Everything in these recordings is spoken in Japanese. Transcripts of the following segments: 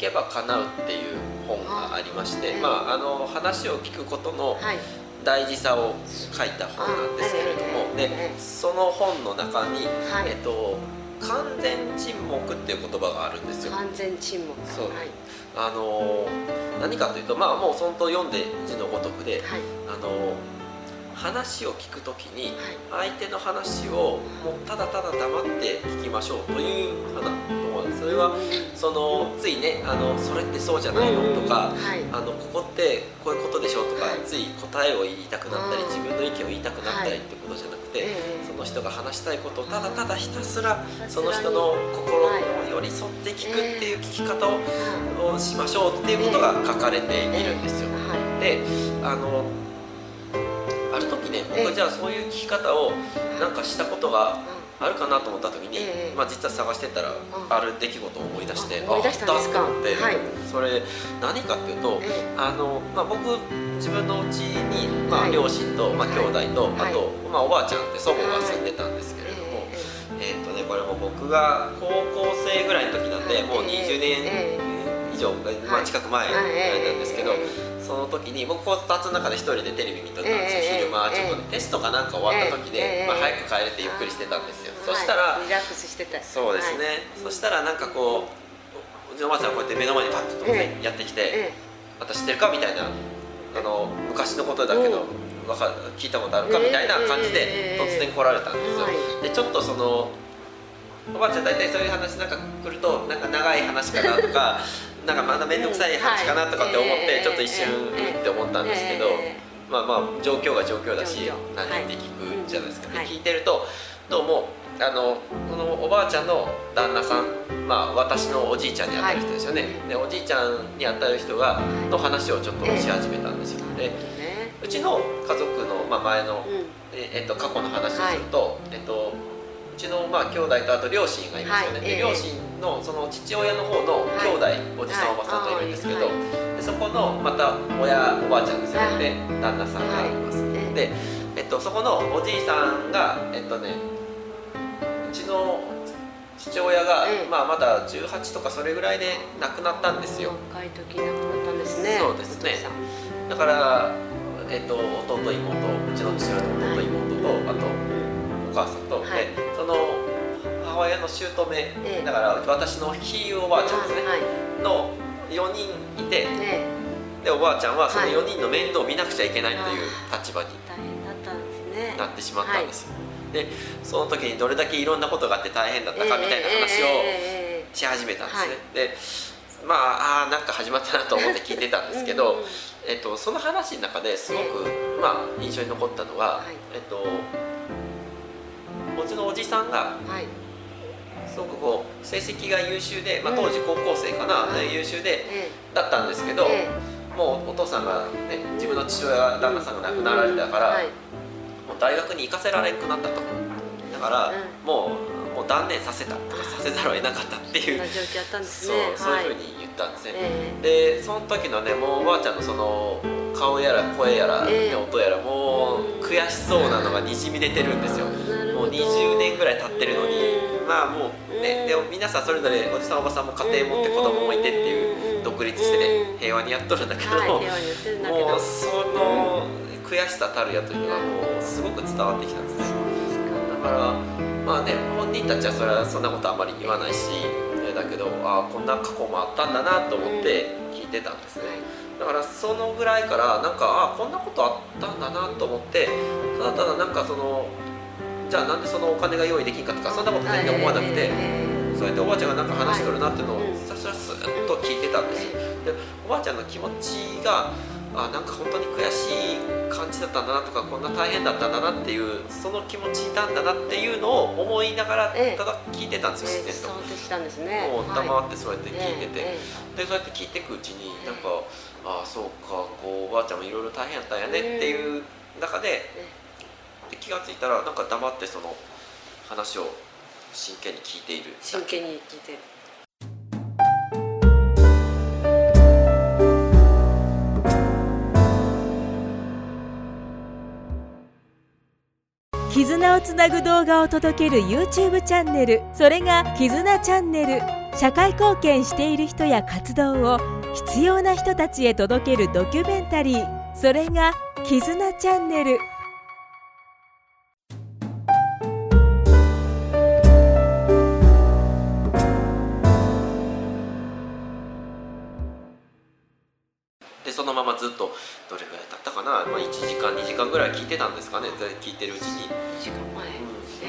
時聞けば叶うっていう本がありまして、まあ、あの話を聞くことの大事さを書いた本なんですけれども、でその本の中に、えっと完全沈黙っていう言葉があるんですよ。完全沈黙。そう。はい、あの何かというとまあもう本当読んで字のごとくで、はい、あの話を聞くときに相手の話をもうただただ黙って聞きましょうという話それはそのついねあのそれってそうじゃないのとか、あのここってこういうことでしょうとか、つい答えを言いたくなったり自分の意見を言いたくなったりってことじゃなくて、その人が話したいことをただただひたすらその人の心に寄り添って聞くっていう聞き方をしましょうっていうことが書かれているんですよ。であのある時ね僕はじゃあそういう聞き方をなんかしたことがあるかなと思った時に、えー、まあ、実は探してたらある出来事を思い出して思い出したんですか？って、はい、それ何かっていうと、えー、あのまあ、僕自分のうちに、まあ、両親と、まあ、兄弟と、はい、あと、まあ、おばあちゃんって祖母が住んでたんですけれども、えー、っとねこれも僕が高校生ぐらいの時なんで、もう20年以上、まあ、近く前ぐらいなんですけど。その時に僕こたつの中で一人でテレビ見とったんですよ、昼間ちょっと、ね、テストかなんか終わった時で、まあ、早く帰れてゆっくりしてたんですよ、そしたらリラックスしてた。そうですね、そしたらなんかこううちのおばあちゃんこうやって目の前にパッとやってきて「私知ってるか?」みたいなあの昔のことだけどわか聞いたことあるか？みたいな感じで突然来られたんですよ、でちょっとそのおばあちゃん大体そういう話なんか来るとなんか長い話かなとかなんかまだ面倒くさい話かなとかって思ってちょっと一瞬って思ったんですけど、まあまあ状況が状況だし何って聞くじゃないですか、ね聞いてるとどうもあのこのおばあちゃんの旦那さん、まあ、私のおじいちゃんにあたる人ですよね、でおじいちゃんにあたる人がの話をちょっとし始めたんですよ、でうちの家族の、まあ、前の、えっと、過去の話をすると、えっとちのまあ兄弟とあと両親がいますよね、はい、で両親のその父親の方の兄弟、はい、おじさん、おばさんといるんですけど、でそこのまた親おばあちゃんですよね、旦那さんがいます、で、えっと、そこのおじいさんがえっとねうちの父親が、まあ、まだ18とかそれぐらいで亡くなったんですよ。若い時亡くなったんですねそうですね。だからえっと、弟妹うちの父親の弟妹と、あとお母さんと、はい、で母親の姑、えだから私のひいおばあちゃんですね、はい、の4人いて、でおばあちゃんはその4人の面倒を見なくちゃいけないという立場になってしまったんですよ、でその時にどれだけいろんなことがあって大変だったかみたいな話をし始めたんですね、でまああなんか始まったなと思って聞いてたんですけど、えっと、その話の中ですごく、まあ、印象に残ったのは、えっとうちのおじさんが、はい、すごくこう成績が優秀で、まあ、当時高校生かな、うん、優秀で、だったんですけど、えー、もうお父さんが、ね、自分の父親旦那さんが亡くなられたから、はい、もう大学に行かせられなくなったとだから、もうもう断念させたとかさせざるを得なかったっていうそうそういうふうに言ったんですね、えー、でその時のねもうおばあちゃんのその顔やら声やら、えー、音やらもう悔しそうなのがにじみ出てるんですよ。もう20年ぐらい経ってるのにまあもうねでも皆さんそれぞれおじさんおばさんも家庭持って子供もいてっていう独立してね平和にやっとるんだけど、はい、もうその悔しさたるやというのがもうすごく伝わってきたんですね。だからまあね本人たちはそれはそんなことあまり言わないしだけどああこんな過去もあったんだなと思って聞いてたんですね、だからそのぐらいからなんかあこんなことあったんだなと思ってただただなんかそのじゃあなんでそのお金が用意できんかとかそんなこと全然思わなくて、そうやっておばあちゃんがなんか話しとるなっていうのをさすらスッと聞いてたんですよ。でおばあちゃんの気持ちがあなんか本当に悔しい感じだったんだなとかこんな大変だったんだなっていうその気持ちなんだなっていうのを思いながらただ聞いてたんですよ、自然と。もう黙ってそうやって聞いてて、でそうやって聞いていくうちになんかああそうかこうおばあちゃんもいろいろ大変やったんやねっていう中でで気が付いたらなんか黙ってその話を真剣に聞いている。真剣に聞いてる。絆をつなぐ動画を届ける YouTube チャンネル。それが「絆チャンネル」社会貢献している人や活動を必要な人たちへ届けるドキュメンタリー。それが「絆チャンネル」てたんですかね？聞いてるうちに、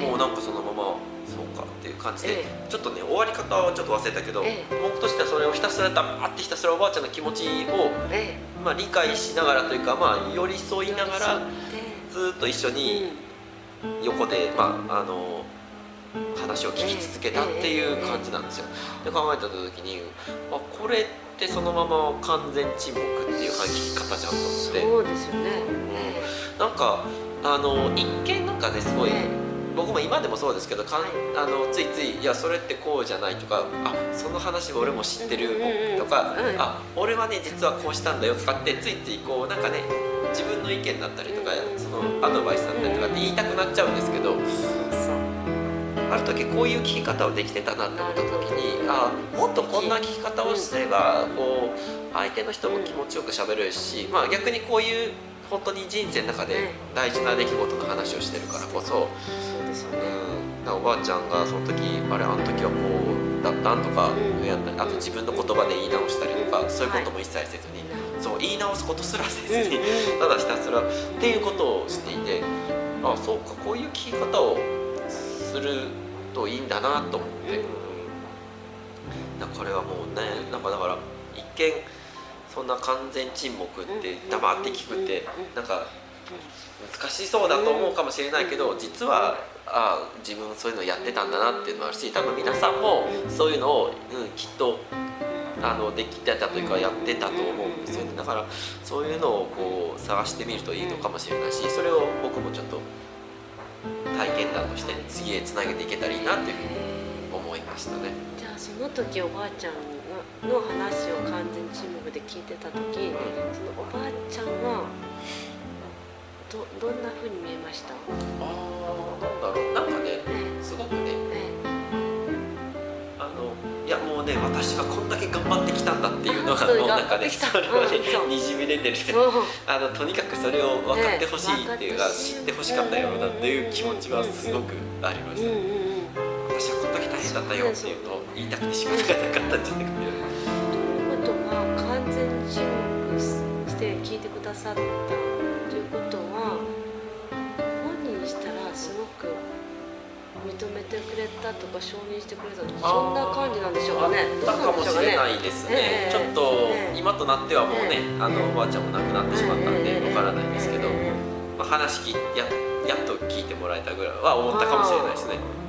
もうなんかそのままそうかっていう感じで、ええ。ちょっとね終わり方はちょっと忘れたけど、ええ。僕としてはそれをひたすら黙ってひたすらおばあちゃんの気持ちを、えまあ、理解しながらというか、まあ、寄り添えいながらずっと一緒に横で、まあ、あの話を聞き続けたっていう感じなんですよ。で考えた時にあこれってそのまま完全沈黙っていう聞き方じゃんと思って。そうですよね、なんかあの一見なんかねすごい、え僕も今でもそうですけどかん、はいあのついつい「いやそれってこうじゃない」とか「あその話も俺も知ってるうんうんうん」とかうん「あ俺はね実はこうしたんだよ」とかってついついこうなんかね自分の意見だったりとかうんそのアドバイスだったりとかって言いたくなっちゃうんですけどある時こういう聞き方をできてたなって思った時にあもっとこんな聞き方をすればこう相手の人も気持ちよく喋れるし、まあ、逆にこういう本当に人生の中で大事な出来事の話をしてるからこそ。そうですよね、うん、おばあちゃんがその時あれあの時はこうだったんとかうん。やったりあと自分の言葉で言い直したりとか、うんそういうことも一切せずに、そう言い直すことすらせずに、ただひたすらっていうことをしていて、あそうかこういう聞き方をするといいんだなと思って、うんだからこれはもうねなんかだから一見そんな完全沈黙って黙って聞くってなんか難しそうだと思うかもしれないけど実はああ自分そういうのやってたんだなっていうのもあるし多分皆さんもそういうのを、うん、きっとあのできてたというかやってたと思うんですよね。だからそういうのをこう探してみるといいのかもしれないしそれを僕もちょっと体験談として次へつなげていけたらいいなっていうふうに思いましたね。じゃあその時おばあちゃんの話を完全沈黙で聞いてた時、そのおばあちゃんはどどんな風に見えました、ああなんだろう。なんかねえすごくねえあのいやもうね私はこんだけ頑張ってきたんだっていうのがあそうもうなんかね頑張ってきた。それはねうんにじみ出てる。あのとにかくそれを分かってほしいっていうか、ね知ってほしかったよなっていう気持ちはすごくありました、私はこんだけ大変だったよっていうのを言いたくて仕方がなかったんじゃないかみたいなださったということは本人にしたらすごく認めてくれたとか承認してくれたとかそんな感じなんでしょうかね。どうだかもしれないですね、ええ。ちょっとええ。今となってはもうね、ええ。あのおばあちゃんも亡くなってしまったんでわからないんですけど、ええ。まあ、話ややっと聞いてもらえたぐらいは思ったかもしれないですね。で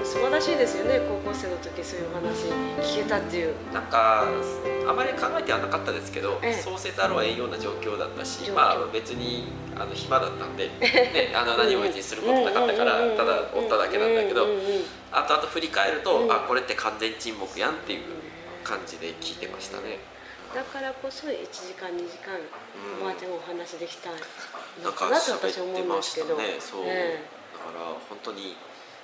も素晴らしいですよね高校生の時そういうお話聞けたっていう。なんかあまり考えてはなかったですけど、ええ。そうせざるを得んような状況だったしまあ別にあの暇だったんで、ね、あの何も別にすることなかったからただおっただけなんだけど後々振り返ると、うん。あこれって完全沈黙やんっていう感じで聞いてましたね。だからこそ1時間2時間うん。おばあちゃんお話できたなんかのかなと私は喋って思うんですけど。ましたね。そう、え。だから本当に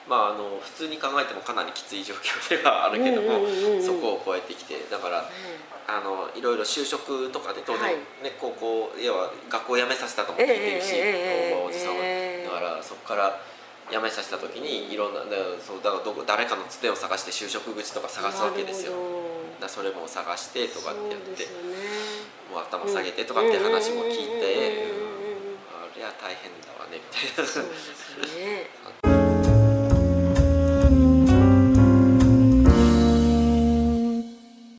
まああの普通に考えてもかなりきつい状況ではあるけども、そこを超えてきてだからえあのいろいろ就職とかで当然、はい。ね高校要は学校辞めさせたとも聞いてるし、ええおじさんは、ええ。だからそこから辞めさせた時にいろんなだそうだからどこ誰かのつてを探して就職口とか探すわけですよ。だそれも探してとかってやってもう頭下げてとかって話も聞いて、あれは大変だわねみたいな。